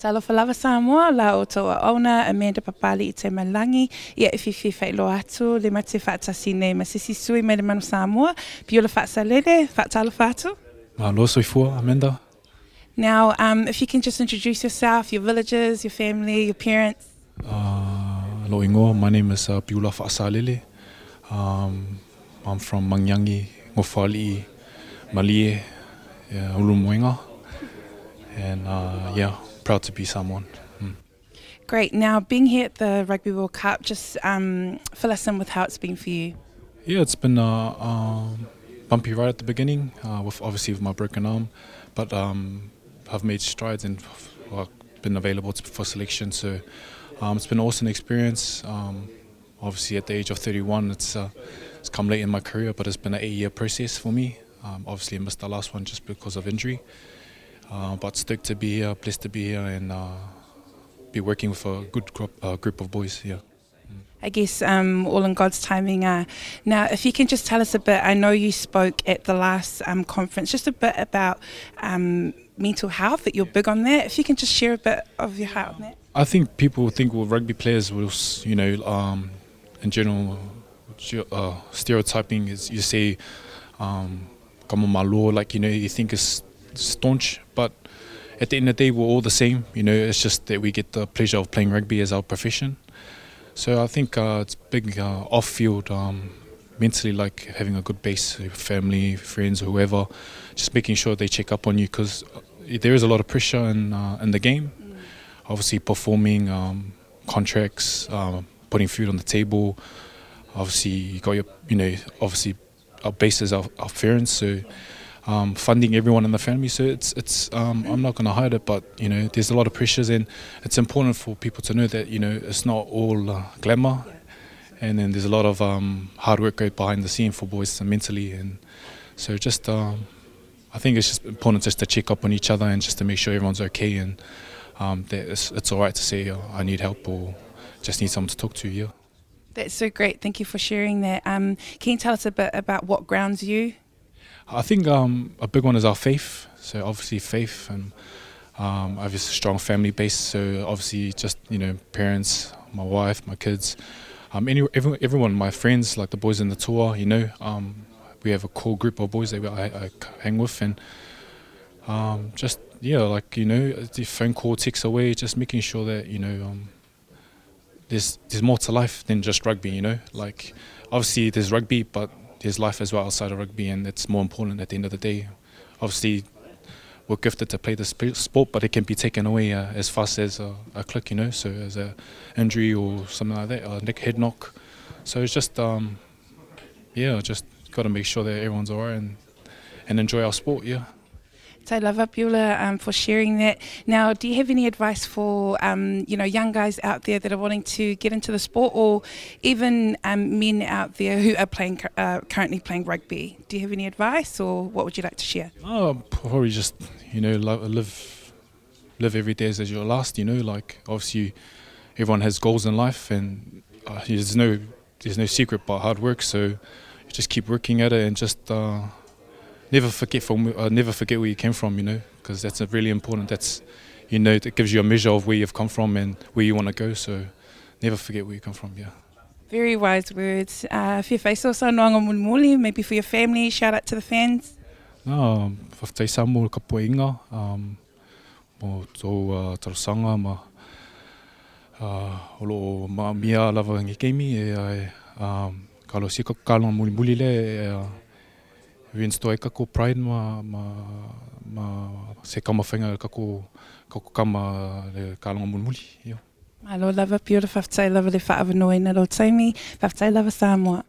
Talo Falava Samoa, la o toa ona, Amanda Papali i te malangi, ia i whiwhi whai lo atu, le mate whaatasi nei, ma sisi sui me le manu Samoa, piola whaatsa lele, whaatalo whaatu. Malo soi fua, Amanda. Now, um, if you can just introduce yourself, your villages, your family, your parents. Uh, lo ingo, my name is uh, Piula Fa'asalele. Um, I'm from Mangnyangi, Ngofali, Malie, yeah, Ulumoinga. And uh, yeah, proud to be someone. Mm. Great. Now, being here at the Rugby World Cup, just um, fill us in with how it's been for you. Yeah, it's been a um, bumpy ride at the beginning, uh, with obviously with my broken arm, but um, I've made strides and well, been available to, for selection. So um, it's been an awesome experience. Um, obviously, at the age of 31, it's uh, it's come late in my career, but it's been an eight-year process for me. Um, obviously, I missed the last one just because of injury. Uh, but stoked to be here, blessed to be here, and uh, be working with a good group, uh, group of boys here. I guess um, all in God's timing. Uh, now, if you can just tell us a bit, I know you spoke at the last um, conference, just a bit about um, mental health, that you're big on that. If you can just share a bit of your heart on that. I think people think well, rugby players will, you know, um, in general, uh, stereotyping is you say, um, my malo, like, you know, you think it's staunch, but at the end of the day, we're all the same. You know, it's just that we get the pleasure of playing rugby as our profession. So I think uh, it's big uh, off-field, um, mentally, like having a good base, family, friends, whoever, just making sure they check up on you because uh, there is a lot of pressure in uh, in the game. Mm. Obviously, performing, um, contracts, um, putting food on the table. Obviously, you got your, you know, obviously our base is our, our parents, so um, funding everyone in the family. So it's it's um, I'm not going to hide it, but you know there's a lot of pressures, and it's important for people to know that you know it's not all uh, glamour, and then there's a lot of um, hard work right behind the scene for boys mentally, and so just um, I think it's just important just to check up on each other and just to make sure everyone's okay and um, that it's, it's all right to say oh, I need help or just need someone to talk to. Yeah. That's so great. Thank you for sharing that. Um, can you tell us a bit about what grounds you I think um, a big one is our faith. So obviously faith, and um, I have a strong family base. So obviously just you know parents, my wife, my kids, um, any, everyone, everyone, my friends, like the boys in the tour. You know, um, we have a core group of boys that I, I hang with, and um, just yeah, like you know, the phone call takes away, just making sure that you know. Um, there's there's more to life than just rugby, you know. Like obviously there's rugby, but his life as well outside of rugby, and it's more important at the end of the day. Obviously, we're gifted to play the sport, but it can be taken away uh, as fast as a, a, click, you know. So as a injury or something like that, a neck head knock. So it's just, um, yeah, just got to make sure that everyone's alright and and enjoy our sport, yeah. I love Abula um, for sharing that. Now, do you have any advice for um, you know young guys out there that are wanting to get into the sport, or even um, men out there who are playing uh, currently playing rugby? Do you have any advice, or what would you like to share? Oh, probably just you know live live every day as your last. You know, like obviously everyone has goals in life, and uh, there's no there's no secret but hard work. So just keep working at it and just. Uh, never forget from uh, never forget where you came from. You know, because that's really important. That's you know it gives you a measure of where you've come from and where you want to go. So never forget where you come from. Yeah. Very wise words. Uh, for your face also noanga mulimuli, maybe for your family. Shout out to the fans. No, whaftai sa mo ka poinga. Um, mo tō uh, tarasanga ma uh, olo ma mia lava ngi keimi e ai um, kalo sika kalo muli muli le e, uh, Vince toi kako pride ma ma ma se kama fenga kako kako kama le kalanga mun muli. Yeah. I love a beautiful fafsai love the na lo taimi fafsai lava Samoa.